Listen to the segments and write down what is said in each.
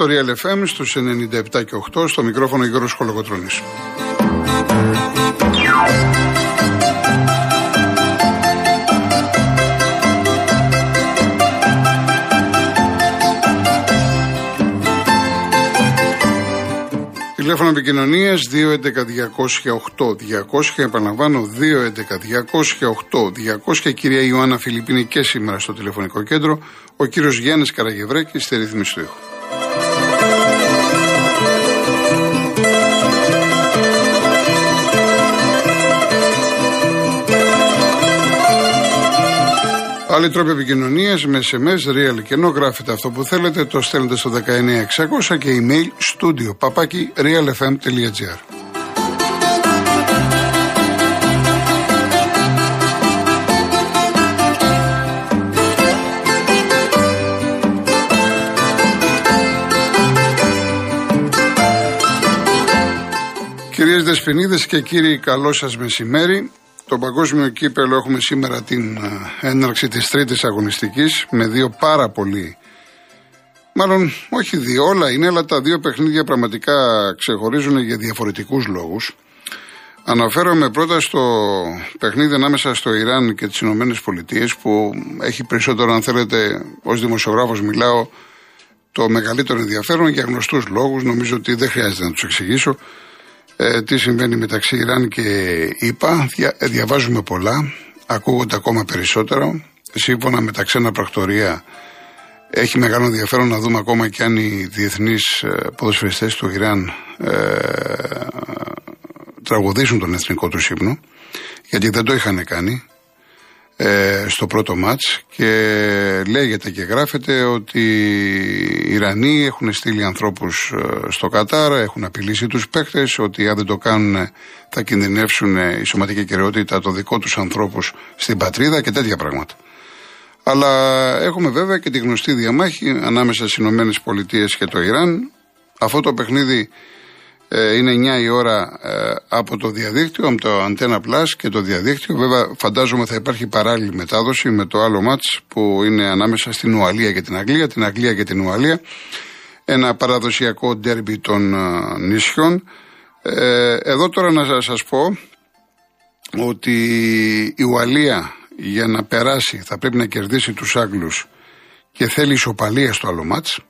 Είστε συντονισμένοι στο Real FM στους 97 και 8 στο μικρόφωνο Γιώργος Χολογοτρώνης. Τηλέφωνο επικοινωνίας 211-208-200. Επαναλαμβάνω 211-208-200. Κυρία Ιωάννα Φιλιππίνη και σήμερα στο τηλεφωνικό κέντρο. Ο κύριος Γιάννης Καραγευρέκης στη ρύθμιση του ήχου. Άλλοι τρόποι επικοινωνίας με SMS, real και ενώ γράφετε αυτό που θέλετε, το στέλνετε στο 19600 και email studio παπάκι realfm.gr. Κυρίες Δεσποινίδες και κύριοι καλό σας μεσημέρι το παγκόσμιο κύπελο έχουμε σήμερα την ε, έναρξη της τρίτης αγωνιστικής με δύο πάρα πολύ Μάλλον όχι δύο, όλα είναι, αλλά τα δύο παιχνίδια πραγματικά ξεχωρίζουν για διαφορετικούς λόγους. Αναφέρομαι πρώτα στο παιχνίδι ανάμεσα στο Ιράν και τις Ηνωμένες Πολιτείες που έχει περισσότερο, αν θέλετε, ως δημοσιογράφος μιλάω, το μεγαλύτερο ενδιαφέρον για γνωστούς λόγους. Νομίζω ότι δεν χρειάζεται να τους εξηγήσω ε, τι συμβαίνει μεταξύ Ιράν και ΙΠΑ. Δια, ε, διαβάζουμε πολλά, ακούγονται ακόμα περισσότερο. Σύμφωνα με τα ξένα πρακτορία έχει μεγάλο ενδιαφέρον να δούμε ακόμα και αν οι διεθνείς ε, ποδοσφαιριστές του Ιράν ε, τραγουδήσουν τον εθνικό τους ύμνο, γιατί δεν το είχαν κάνει ε, στο πρώτο μάτς και λέγεται και γράφεται ότι οι Ιρανοί έχουν στείλει ανθρώπους ε, στο Κατάρ, έχουν απειλήσει τους παίκτες ότι αν δεν το κάνουν θα κινδυνεύσουν η σωματική κυριότητα των δικών τους ανθρώπους στην πατρίδα και τέτοια πράγματα. Αλλά έχουμε βέβαια και τη γνωστή διαμάχη ανάμεσα στις Ηνωμένες Πολιτείες και το Ιράν. Αυτό το παιχνίδι ε, είναι 9 η ώρα ε, από το διαδίκτυο, από το Antenna Plus και το διαδίκτυο. Βέβαια, φαντάζομαι θα υπάρχει παράλληλη μετάδοση με το άλλο μάτς που είναι ανάμεσα στην Ουαλία και την Αγγλία, την Αγγλία και την Ουαλία. Ένα παραδοσιακό ντέρμπι των ε, νησιών. εδώ τώρα να σας πω ότι η Ουαλία για να περάσει θα πρέπει να κερδίσει τους Άγγλους και θέλει ισοπαλία στο άλλο μάτς.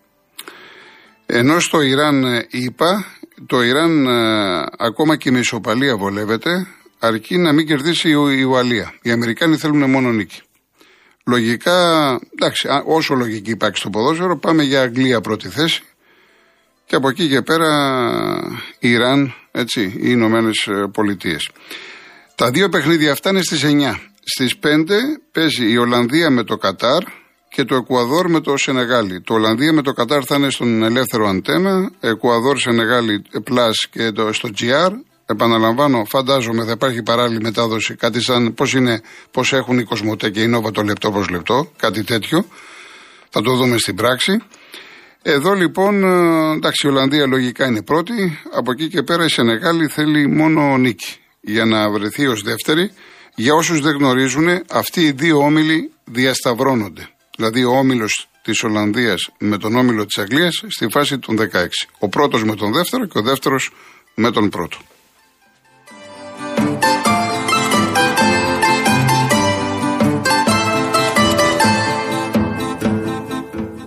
Ενώ στο Ιράν είπα, το Ιράν ε, ακόμα και με ισοπαλία βολεύεται, αρκεί να μην κερδίσει η Ουαλία. Οι Αμερικάνοι θέλουν μόνο νίκη. Λογικά, εντάξει, όσο λογική υπάρχει στο ποδόσφαιρο, πάμε για Αγγλία πρώτη θέση. Και από εκεί και πέρα Ιράν, έτσι, οι Ηνωμένες Πολιτείες. Τα δύο παιχνίδια αυτά είναι στις 9. Στις 5 παίζει η Ολλανδία με το Κατάρ και το Εκουαδόρ με το Σενεγάλη. Το Ολλανδία με το Κατάρ θα είναι στον ελεύθερο αντένα, Εκουαδόρ Σενεγάλη Plus και το, στο GR. Επαναλαμβάνω, φαντάζομαι θα υπάρχει παράλληλη μετάδοση, κάτι σαν πώς είναι, πώς έχουν οι Κοσμοτέ και η Νόβα το λεπτό προς λεπτό, κάτι τέτοιο. Θα το δούμε στην πράξη. Εδώ λοιπόν, ε, εντάξει, η Ολλανδία λογικά είναι πρώτη. Από εκεί και πέρα η Σενεγάλη θέλει μόνο νίκη για να βρεθεί ως δεύτερη. Για όσους δεν γνωρίζουν, αυτοί οι δύο όμιλοι διασταυρώνονται. Δηλαδή ο όμιλος της Ολλανδίας με τον όμιλο της Αγγλίας στη φάση των 16. Ο πρώτος με τον δεύτερο και ο δεύτερος με τον πρώτο.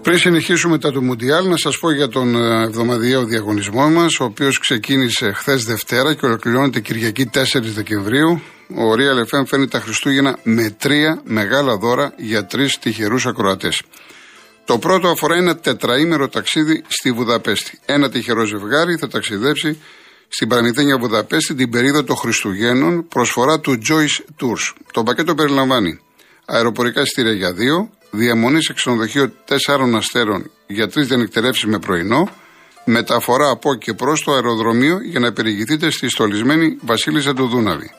Πριν συνεχίσουμε τα του Μουντιάλ, να σας πω για τον ε, εβδομαδιαίο διαγωνισμό μας, ο οποίος ξεκίνησε χθες Δευτέρα και ολοκληρώνεται Κυριακή 4 Δεκεμβρίου. Ο Real FM φέρνει τα Χριστούγεννα με τρία μεγάλα δώρα για τρεις τυχερούς ακροατές. Το πρώτο αφορά ένα τετραήμερο ταξίδι στη Βουδαπέστη. Ένα τυχερό ζευγάρι θα ταξιδέψει στην Παραμυθένια Βουδαπέστη την περίοδο των Χριστουγέννων, προσφορά του Joyce Tours. Το πακέτο περιλαμβάνει αεροπορικά στήρια για δύο, διαμονής σε ξενοδοχείο 4 αστέρων για τρεις διανυκτερεύσεις με πρωινό, μεταφορά από και προς το αεροδρομίο για να περιηγηθείτε στη στολισμένη Βασίλισσα του Δούναβη.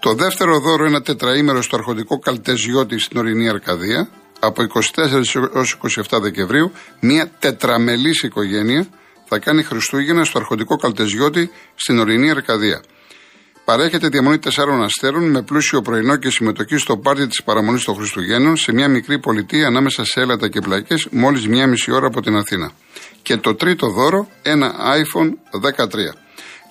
Το δεύτερο δώρο είναι ένα τετραήμερο στο αρχοντικό Καλτεζιώτη στην ορεινή Αρκαδία. Από 24 έως 27 Δεκεμβρίου, μια τετραμελής οικογένεια θα κάνει Χριστούγεννα στο αρχοντικό Καλτεζιώτη στην ορεινή Αρκαδία. Παρέχεται διαμονή τεσσάρων αστέρων με πλούσιο πρωινό και συμμετοχή στο πάρτι της παραμονής των Χριστουγέννων σε μια μικρή πολιτεία ανάμεσα σε έλατα και πλακές, μόλις μία μισή ώρα από την Αθήνα. Και το τρίτο δώρο, ένα iPhone 13.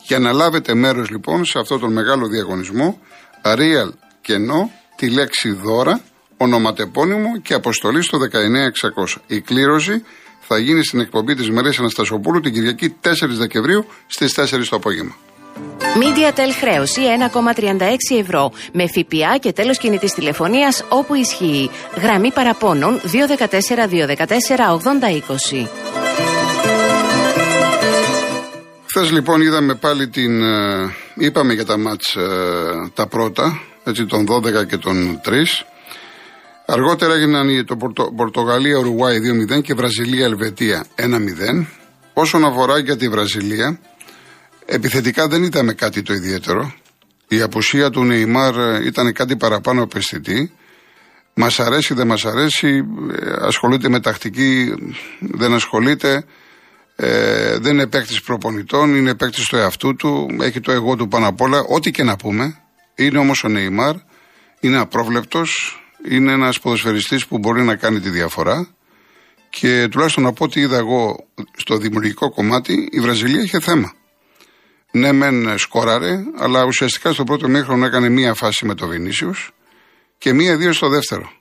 Για να λάβετε μέρος λοιπόν σε αυτό τον μεγάλο διαγωνισμό, Real κενό, τη λέξη δώρα, ονοματεπώνυμο και αποστολή στο 19600. Η κλήρωση θα γίνει στην εκπομπή της Μαρία Αναστασοπούλου την Κυριακή 4 Δεκεμβρίου στις 4 το απόγευμα. MediaTel χρέωση 1,36 ευρώ με ΦΠΑ και τέλος κινητής τηλεφωνίας όπου ισχύει. Γραμμή παραπώνων 214 214 8020. Χθες λοιπόν είδαμε πάλι την. Ε, είπαμε για τα μάτς ε, τα πρώτα, έτσι τον 12 και τον 3. Αργότερα έγιναν το Πορτο, Πορτογαλία Ουρουγουάη 2-0 και Βραζιλία Ελβετία 1-0. Όσον αφορά για τη Βραζιλία, επιθετικά δεν ήταν κάτι το ιδιαίτερο. Η απουσία του Νεϊμάρ ήταν κάτι παραπάνω απαισθητή. Μας αρέσει, δεν μας αρέσει, ε, ασχολείται με τακτική, δεν ασχολείται. Ε, δεν είναι παίκτης προπονητών, είναι παίκτης του εαυτού του, έχει το εγώ του πάνω απ' όλα. Ό,τι και να πούμε, είναι όμως ο Νεϊμάρ, είναι απρόβλεπτος, είναι ένας ποδοσφαιριστής που μπορεί να κάνει τη διαφορά. Και τουλάχιστον να πω ότι είδα εγώ στο δημιουργικό κομμάτι, η Βραζιλία είχε θέμα. Ναι, μεν σκόραρε, αλλά ουσιαστικά στο πρώτο μήχρονο έκανε μία φάση με το Βινίσιους και μία-δύο στο δεύτερο.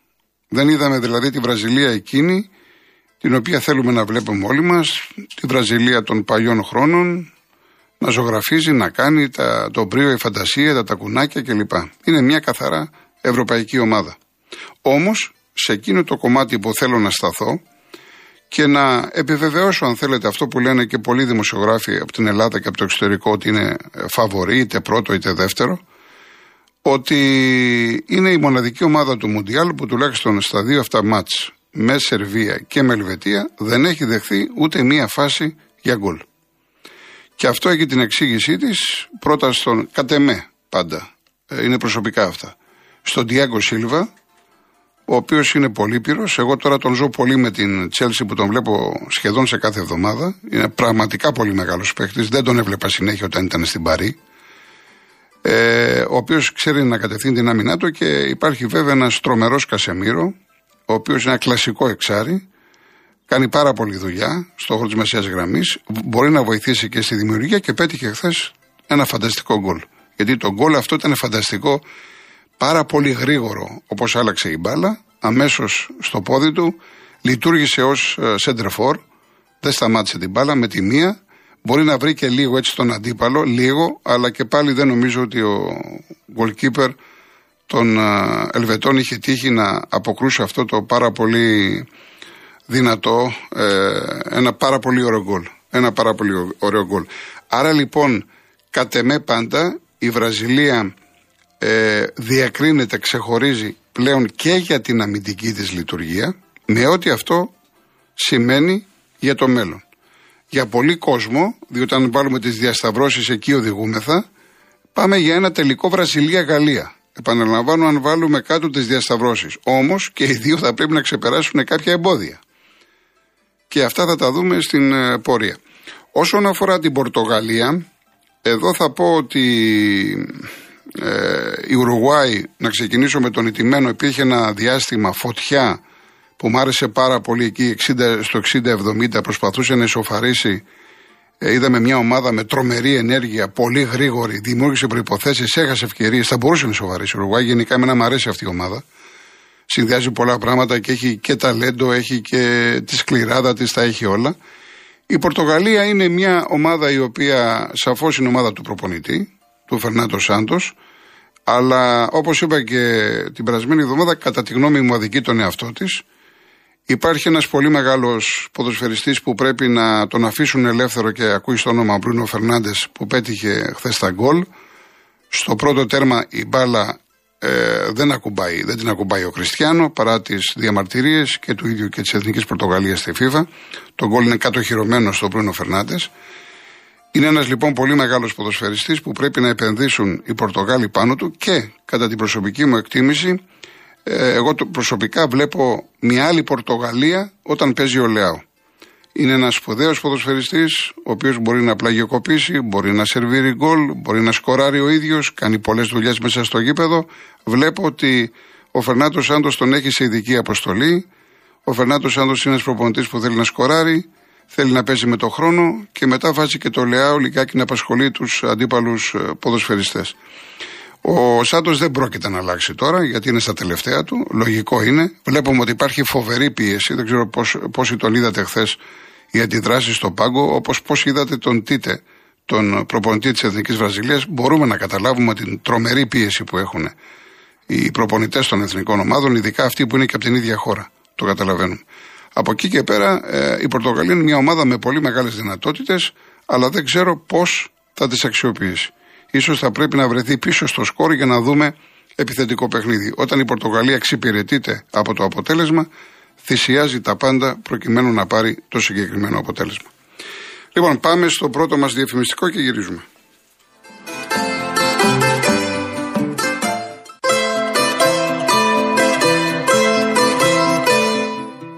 Δεν είδαμε δηλαδή τη Βραζιλία εκείνη την οποία θέλουμε να βλέπουμε όλοι μας, τη Βραζιλία των παλιών χρόνων, να ζωγραφίζει, να κάνει τα, το πρίο, η φαντασία, τα τακουνάκια κλπ. Είναι μια καθαρά ευρωπαϊκή ομάδα. Όμως, σε εκείνο το κομμάτι που θέλω να σταθώ και να επιβεβαιώσω, αν θέλετε, αυτό που λένε και πολλοί δημοσιογράφοι από την Ελλάδα και από το εξωτερικό, ότι είναι φαβορή, είτε πρώτο είτε δεύτερο, ότι είναι η μοναδική ομάδα του Μουντιάλ που τουλάχιστον στα δύο αυτά μάτς με Σερβία και με Ελβετία δεν έχει δεχθεί ούτε μία φάση για γκολ. Και αυτό έχει την εξήγησή της πρώτα στον Κατεμέ πάντα. Ε, είναι προσωπικά αυτά. Στον Τιάγκο Σίλβα, ο οποίος είναι πολύπειρος. Εγώ τώρα τον ζω πολύ με την Τσέλση που τον βλέπω σχεδόν σε κάθε εβδομάδα. Είναι πραγματικά πολύ μεγάλος παίχτης. Δεν τον έβλεπα συνέχεια όταν ήταν στην Παρή. Ε, ο οποίος ξέρει να κατευθύνει την άμυνά του και υπάρχει βέβαια ένας τρομερός Κασεμίρο, ο οποίος είναι ένα κλασικό εξάρι, κάνει πάρα πολλή δουλειά στο χώρο της μεσαίας γραμμής, μπορεί να βοηθήσει και στη δημιουργία και πέτυχε χθες ένα φανταστικό γκολ. Γιατί το γκολ αυτό ήταν φανταστικό, πάρα πολύ γρήγορο όπως άλλαξε η μπάλα, αμέσως στο πόδι του, λειτουργήσε ως center for, δεν σταμάτησε την μπάλα με τη μία. Μπορεί να βρει και λίγο έτσι τον αντίπαλο, λίγο, αλλά και πάλι δεν νομίζω ότι ο goalkeeper των Ελβετών είχε τύχει να αποκρούσει αυτό το πάρα πολύ δυνατό, ε, ένα πάρα πολύ ωραίο γκολ. Ένα πάρα πολύ ωραίο γκολ. Άρα λοιπόν, κατ' εμέ πάντα, η Βραζιλία ε, διακρίνεται, ξεχωρίζει πλέον και για την αμυντική της λειτουργία, με ό,τι αυτό σημαίνει για το μέλλον. Για πολύ κόσμο, διότι αν βάλουμε τις διασταυρώσεις εκεί οδηγούμεθα, πάμε για ένα τελικό Βραζιλία-Γαλλία. Επαναλαμβάνω, αν βάλουμε κάτω τις διασταυρώσεις. Όμως και οι δύο θα πρέπει να ξεπεράσουν κάποια εμπόδια. Και αυτά θα τα δούμε στην ε, πορεία. Όσον αφορά την Πορτογαλία, εδώ θα πω ότι ε, η Ουρουγουάη, να ξεκινήσω με τον ηττημένο, υπήρχε ένα διάστημα φωτιά που μου άρεσε πάρα πολύ εκεί 60, στο 60-70, προσπαθούσε να ισοφαρίσει ε, είδαμε μια ομάδα με τρομερή ενέργεια, πολύ γρήγορη, δημιούργησε προποθέσει, έχασε ευκαιρίες. Θα μπορούσε να σοβαρήσει ο Ουρουάη. Γενικά, εμένα μου αρέσει αυτή η ομάδα. Συνδυάζει πολλά πράγματα και έχει και ταλέντο, έχει και τη σκληράδα της, τα έχει όλα. Η Πορτογαλία είναι μια ομάδα η οποία σαφώς είναι ομάδα του προπονητή, του Φερνάντο Σάντος. Αλλά όπως είπα και την περασμένη εβδομάδα, κατά τη γνώμη μου αδικεί τον εαυτό της. Υπάρχει ένας πολύ μεγάλος ποδοσφαιριστής που πρέπει να τον αφήσουν ελεύθερο και ακούει στο όνομα Μπρούνο Φερνάντες που πέτυχε χθες τα γκολ. Στο πρώτο τέρμα η μπάλα ε, δεν, ακουμπάει, δεν την ακουμπάει ο Κριστιανό παρά τις διαμαρτυρίες και του ίδιου και της Εθνικής Πορτογαλίας στη FIFA. Το γκολ είναι κατοχυρωμένο στο Μπρούνο Φερνάντες. Είναι ένας λοιπόν πολύ μεγάλος ποδοσφαιριστής που πρέπει να επενδύσουν οι Πορτογάλοι πάνω του και κατά την προσωπική μου εκτίμηση ε, εγώ προσωπικά βλέπω μια άλλη Πορτογαλία όταν παίζει ο Λεάο. Είναι ένας σπουδαίος ποδοσφαιριστής, ο οποίος μπορεί να πλαγιοκοπήσει, μπορεί να σερβίρει γκολ, μπορεί να σκοράρει ο ίδιος, κάνει πολλές δουλειές μέσα στο γήπεδο. Βλέπω ότι ο Φερνάτο Σάντος τον έχει σε ειδική αποστολή. Ο Φερνάτο Σάντος είναι ένας προπονητής που θέλει να σκοράρει, θέλει να παίζει με το χρόνο και μετά βάζει και το Λεάο λιγάκι να απασχολεί τους αντίπαλους ε, ποδοσφαιριστές. Ο Σάντος δεν πρόκειται να αλλάξει τώρα γιατί είναι στα τελευταία του. Λογικό είναι. Βλέπουμε ότι υπάρχει φοβερή πίεση. Δεν ξέρω πόσοι τον είδατε χθες οι αντιδράσεις στον πάγκο, όπως πώς είδατε τον Τίτε, τον προπονητή της Εθνικής Βραζιλίας. Μπορούμε να καταλάβουμε την τρομερή πίεση που έχουν οι προπονητές των εθνικών ομάδων, ειδικά αυτοί που είναι και από την ίδια χώρα. Το καταλαβαίνουμε. Από εκεί και πέρα ε, η Πορτογαλία είναι μια ομάδα με πολύ μεγάλες δυνατότητες, αλλά δεν ξέρω πώς θα τις αξιοποιήσει. Σω θα πρέπει να βρεθεί πίσω στο σκόρ για να δούμε επιθετικό παιχνίδι. Όταν η Πορτογαλία εξυπηρετείται από το αποτέλεσμα, θυσιάζει τα πάντα προκειμένου να πάρει το συγκεκριμένο αποτέλεσμα. Λοιπόν, πάμε στο πρώτο μας διαφημιστικό και γυρίζουμε.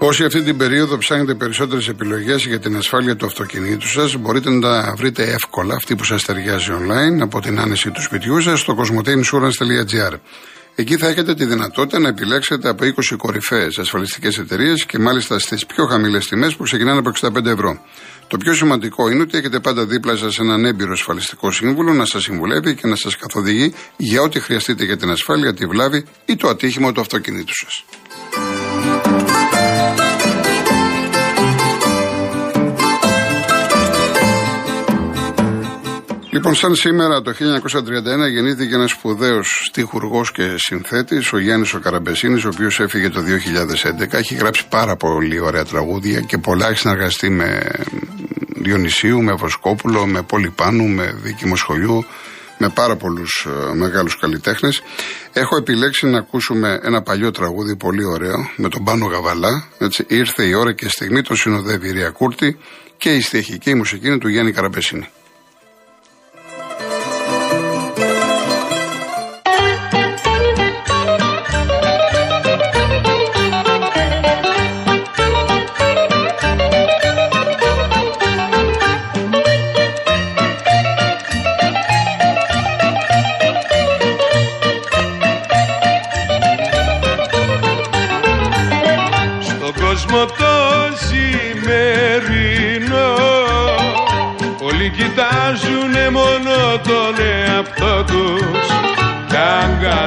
Όσοι αυτή την περίοδο ψάχνετε περισσότερες επιλογές για την ασφάλεια του αυτοκινήτου σας, μπορείτε να τα βρείτε εύκολα, αυτή που σας ταιριάζει online, από την άνεση του σπιτιού σας, στο cosmoteinsurance.gr. Εκεί θα έχετε τη δυνατότητα να επιλέξετε από 20 κορυφαίες ασφαλιστικές εταιρείες και μάλιστα στις πιο χαμηλές τιμές που ξεκινάνε από 65 ευρώ. Το πιο σημαντικό είναι ότι έχετε πάντα δίπλα σας έναν έμπειρο ασφαλιστικό σύμβουλο να σας συμβουλεύει και να σας καθοδηγεί για ό,τι χρειαστείτε για την ασφάλεια, τη βλάβη ή το ατύχημα του αυτοκινήτου σας. Λοιπόν, σαν σήμερα το 1931 γεννήθηκε ένας σπουδαίος στίχουργό και συνθέτης, ο Γιάννης ο Καραμπεσίνης, ο οποίος έφυγε το 2011. Έχει γράψει πάρα πολύ ωραία τραγούδια και πολλά έχει συνεργαστεί με Διονυσίου, με Βοσκόπουλο, με Πολυπάνου, με Δίκη Σχολιού, με πάρα πολλούς ε, μεγάλους καλλιτέχνες. Έχω επιλέξει να ακούσουμε ένα παλιό τραγούδι πολύ ωραίο με τον Πάνο Γαβαλά. Έτσι, ήρθε η ώρα και στιγμή, το συνοδεύει η Ρία Κούρτη και η στίχη και η μουσική είναι του Γιάννη Καραμπεσίνη.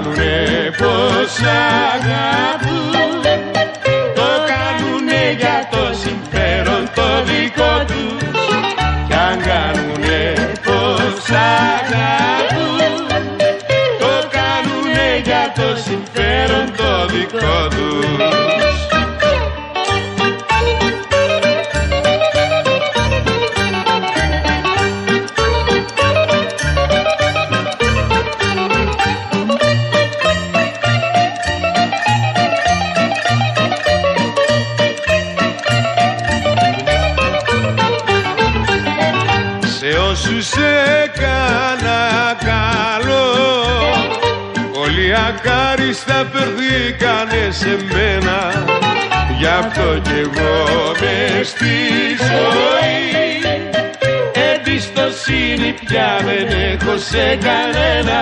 Κάνουνε πως αγαπούν άριστα περδίκανε σε μένα. Γι' αυτό κι εγώ με στη ζωή. Εμπιστοσύνη πια δεν έχω σε κανένα.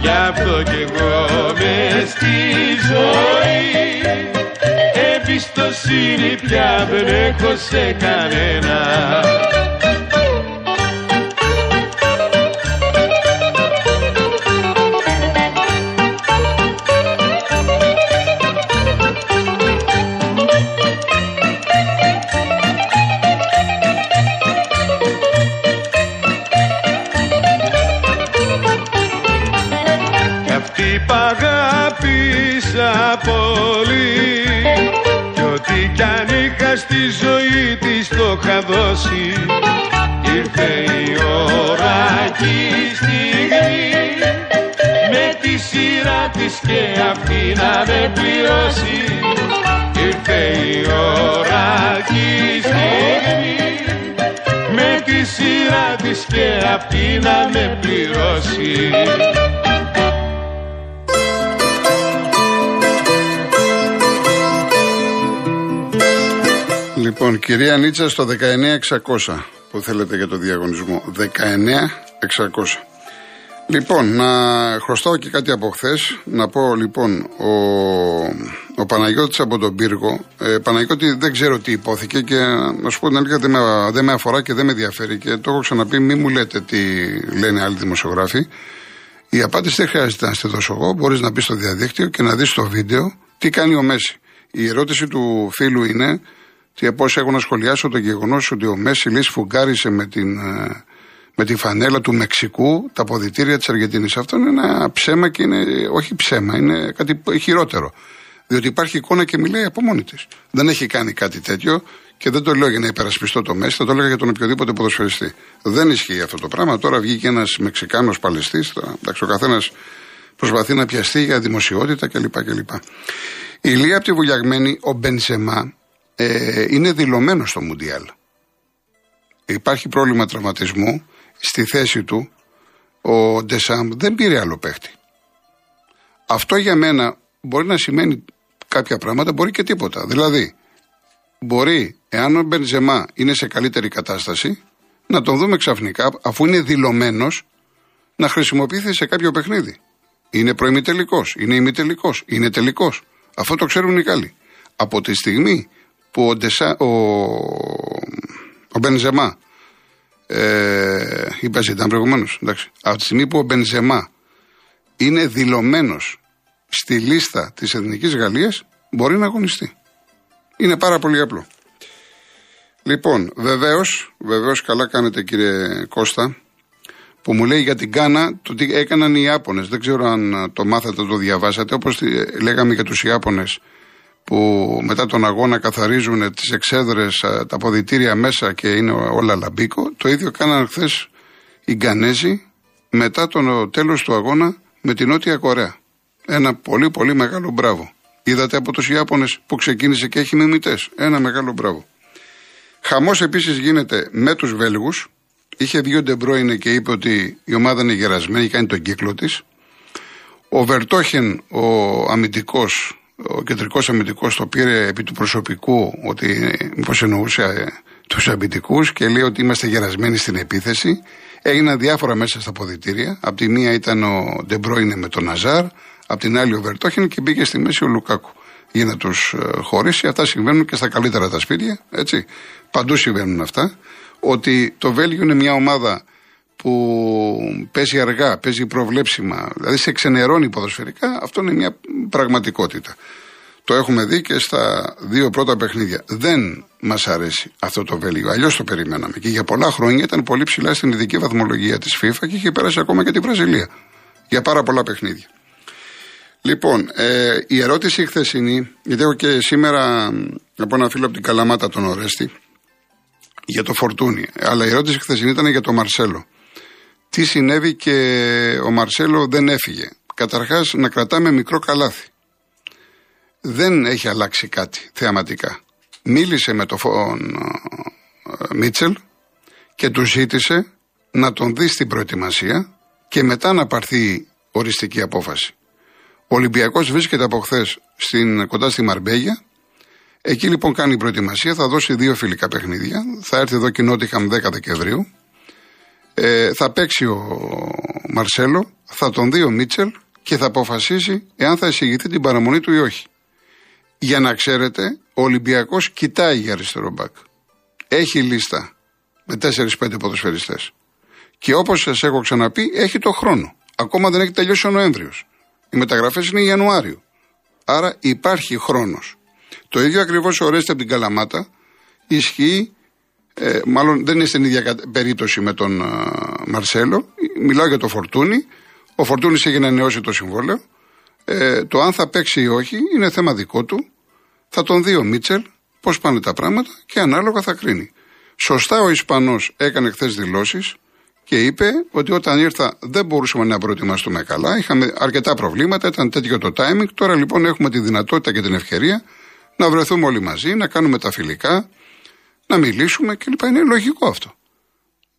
Γι' αυτό κι εγώ με στη ζωή. Εμπιστοσύνη πια δεν έχω σε κανένα αυτή να με πληρώσει Ήρθε η ώρα και η στιγμή Με τη σειρά της και αυτή να με πληρώσει Λοιπόν, κυρία Νίτσα στο 19600 που θέλετε για το διαγωνισμό. 19600. Λοιπόν, να χρωστάω και κάτι από χθες. Να πω λοιπόν, ο, ο Παναγιώτης από τον Πύργο. Ε, Παναγιώτη δεν ξέρω τι υπόθηκε και να σου πω την αλήθεια δεν με, δεν με αφορά και δεν με ενδιαφέρει. Και το έχω ξαναπεί, μην μου λέτε τι λένε άλλοι δημοσιογράφοι. Η απάντηση δεν χρειάζεται να στη δώσω εγώ. Μπορείς να μπεις στο διαδίκτυο και να δεις το βίντεο τι κάνει ο Μέση. Η ερώτηση του φίλου είναι και πώ έχω να σχολιάσω το γεγονός ότι ο Μέση λύση φουγκάρισε με την, ε, με τη φανέλα του Μεξικού τα ποδητήρια της Αργεντινής. Αυτό είναι ένα ψέμα και είναι όχι ψέμα, είναι κάτι χειρότερο. Διότι υπάρχει εικόνα και μιλάει από μόνη της. Δεν έχει κάνει κάτι τέτοιο και δεν το λέω για να υπερασπιστώ το Μέση, θα το έλεγα για τον οποιοδήποτε ποδοσφαιριστή. Δεν ισχύει αυτό το πράγμα. Τώρα βγήκε ένας Μεξικάνος Παλαιστής. Εντάξει, ο καθένας προσπαθεί να πιαστεί για δημοσιότητα κλπ. κλπ. Η Λία από τη Βουλιαγμένη, ο Μπενσεμά, ε, είναι δηλωμένος στο Μουντιάλ. Υπάρχει πρόβλημα τραυματισμού. Στη θέση του ο Ντεσάμπ δεν πήρε άλλο παίχτη. Αυτό για μένα μπορεί να σημαίνει κάποια πράγματα, μπορεί και τίποτα. Δηλαδή, μπορεί, εάν ο Μπενζεμά είναι σε καλύτερη κατάσταση, να τον δούμε ξαφνικά, αφού είναι δηλωμένος, να χρησιμοποιηθεί σε κάποιο παιχνίδι. Είναι προημιτελικός, είναι ημιτελικός, είναι τελικός. Αυτό το ξέρουν οι καλοί. Από τη στιγμή που ο, Ντεσα, ο, ο Μπενζεμά ε, είπα ήταν προηγουμένως. Από τη στιγμή που ο Μπενζεμά είναι δηλωμένος στη λίστα της Εθνικής Γαλλίας, μπορεί να αγωνιστεί. Είναι πάρα πολύ απλό. Λοιπόν, βεβαίως, βεβαίως καλά κάνετε κύριε Κώστα, που μου λέει για την Κάνα το τι έκαναν οι Ιάπωνες. Δεν ξέρω αν το μάθατε, το διαβάσατε. Όπως λέγαμε για τους Ιάπωνες που μετά τον αγώνα καθαρίζουν τις εξέδρες, τα ποδητήρια μέσα και είναι όλα λαμπίκο. Το ίδιο κάναν χθες οι Γκανέζοι μετά το τέλος του αγώνα με την Νότια Κορέα. Ένα πολύ πολύ μεγάλο μπράβο. Είδατε από τους Ιάπωνες που ξεκίνησε και έχει μιμητές. Ένα μεγάλο μπράβο. Χαμός επίσης γίνεται με τους Βέλγους. Είχε βγει ο Ντεμπρόινε και είπε ότι η ομάδα είναι γερασμένη, κάνει τον κύκλο της. Ο Βερτόχεν, ο αμυντικός, ο κεντρικός αμυντικός το πήρε επί του προσωπικού ότι μήπως εννοούσε ε, τους αμυντικούς και λέει ότι είμαστε γερασμένοι στην επίθεση. Έγιναν διάφορα μέσα στα ποδητήρια. Απ' τη μία ήταν ο Ντεμπρόινε με τον Ναζάρ, απ' την άλλη ο Βερτόχεν και μπήκε στη μέση ο Λουκάκου για να τους ε, χωρίσει. Αυτά συμβαίνουν και στα καλύτερα τα σπίτια. Έτσι. Παντού συμβαίνουν αυτά. Ότι το Βέλγιο είναι μια ομάδα που παίζει αργά, παίζει προβλέψιμα, δηλαδή σε ξενερώνει ποδοσφαιρικά, αυτό είναι μια πραγματικότητα. Το έχουμε δει και στα δύο πρώτα παιχνίδια. Δεν μας αρέσει αυτό το Βέλγιο. Αλλιώς το περιμέναμε. Και για πολλά χρόνια ήταν πολύ ψηλά στην ειδική βαθμολογία της FIFA και είχε πέρασει ακόμα και την Βραζιλία. Για πάρα πολλά παιχνίδια. Λοιπόν, ε, η ερώτηση χθεσινή, γιατί έχω και σήμερα από ένα φίλο από την Καλαμάτα τον Ορέστη, για το Φορτούνι. Αλλά η ερώτηση χθεσινή ήταν για το Μαρσέλο τι συνέβη και ο Μαρσέλο δεν έφυγε. Καταρχάς να κρατάμε μικρό καλάθι. Δεν έχει αλλάξει κάτι θεαματικά. Μίλησε με τον ε, Μίτσελ και του ζήτησε να τον δει στην προετοιμασία και μετά να πάρθει οριστική απόφαση. Ο Ολυμπιακός βρίσκεται από χθες κοντά στη Μαρμπέγια. Εκεί λοιπόν κάνει προετοιμασία, θα δώσει δύο φιλικά παιχνίδια. Θα έρθει εδώ κοινότυχα 10 Δεκεμβρίου ε, θα παίξει ο Μαρσέλο, θα τον δει ο Μίτσελ και θα αποφασίσει εάν θα εισηγηθεί την παραμονή του ή όχι. Για να ξέρετε, ο Ολυμπιακός κοιτάει για αριστερό μπακ. Έχει λίστα με 4-5 ποδοσφαιριστές. Και όπως σας έχω ξαναπεί, έχει το χρόνο. Ακόμα δεν έχει τελειώσει ο Νοέμβριος. Οι μεταγραφές είναι Ιανουάριο. Άρα υπάρχει χρόνος. Το ίδιο ακριβώς ορέστε από την Καλαμάτα ισχύει ε, μάλλον δεν είναι στην ίδια περίπτωση με τον ε, Μαρσέλο. Μιλάω για το Φορτούνι. Ο Φορτούνη έχει να νεώσει το συμβόλαιο. Ε, το αν θα παίξει ή όχι είναι θέμα δικό του. Θα τον δει ο Μίτσελ πώς πάνε τα πράγματα και ανάλογα θα κρίνει. Σωστά ο Ισπανός έκανε χθες δηλώσεις και είπε ότι όταν ήρθα δεν μπορούσαμε να προετοιμαστούμε καλά. Είχαμε αρκετά προβλήματα, ήταν τέτοιο το timing. Τώρα λοιπόν έχουμε τη δυνατότητα και την ευκαιρία να βρεθούμε όλοι μαζί, να κάνουμε τα φιλικά, να μιλήσουμε κλπ. Είναι λογικό αυτό.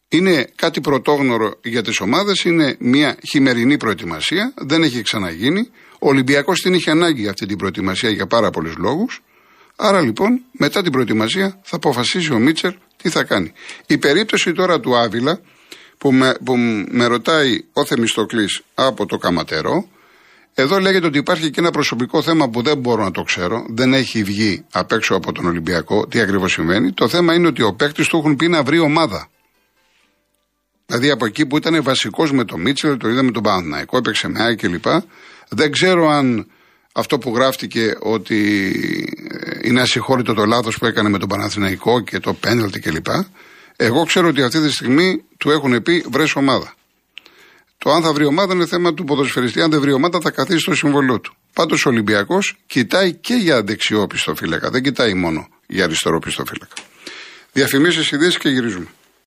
Είναι κάτι πρωτόγνωρο για τις ομάδες, είναι μια χειμερινή προετοιμασία, δεν έχει ξαναγίνει. Ο Ολυμπιακός την είχε ανάγκη αυτή την προετοιμασία για πάρα πολλούς λόγους. Άρα λοιπόν, μετά την προετοιμασία θα αποφασίσει ο Μίτσελ τι θα κάνει. Η περίπτωση τώρα του Άβυλα, που με, που με ρωτάει ο Θεμιστοκλής από το Καματερό, εδώ λέγεται ότι υπάρχει και ένα προσωπικό θέμα που δεν μπορώ να το ξέρω, δεν έχει βγει απ' έξω από τον Ολυμπιακό, τι ακριβώς σημαίνει. Το θέμα είναι ότι ο παίκτης του έχουν πει να βρει ομάδα. Δηλαδή από εκεί που ήταν βασικός με τον Μίτσελ, το είδαμε τον Παναθηναϊκό, έπαιξε με ΑΕΚ κλπ. Δεν ξέρω αν αυτό που γράφτηκε ότι ε, είναι ασυγχώρητο το λάθος που έκανε με τον Παναθηναϊκό και το πέναλτι κλπ. Εγώ ξέρω ότι αυτή τη στιγμή του έχουν πει βρες ομάδα. Το αν θα βρει ομάδα είναι θέμα του ποδοσφαιριστή. Αν δεν βρει ομάδα, θα καθίσει στο συμβολό του. Πάντως ο Ολυμπιακός κοιτάει και για δεξιό πιστοφύλακα. Δεν κοιτάει μόνο για αριστερό πιστοφύλακα. Διαφημίσεις, ειδήσεις και γυρίζουμε.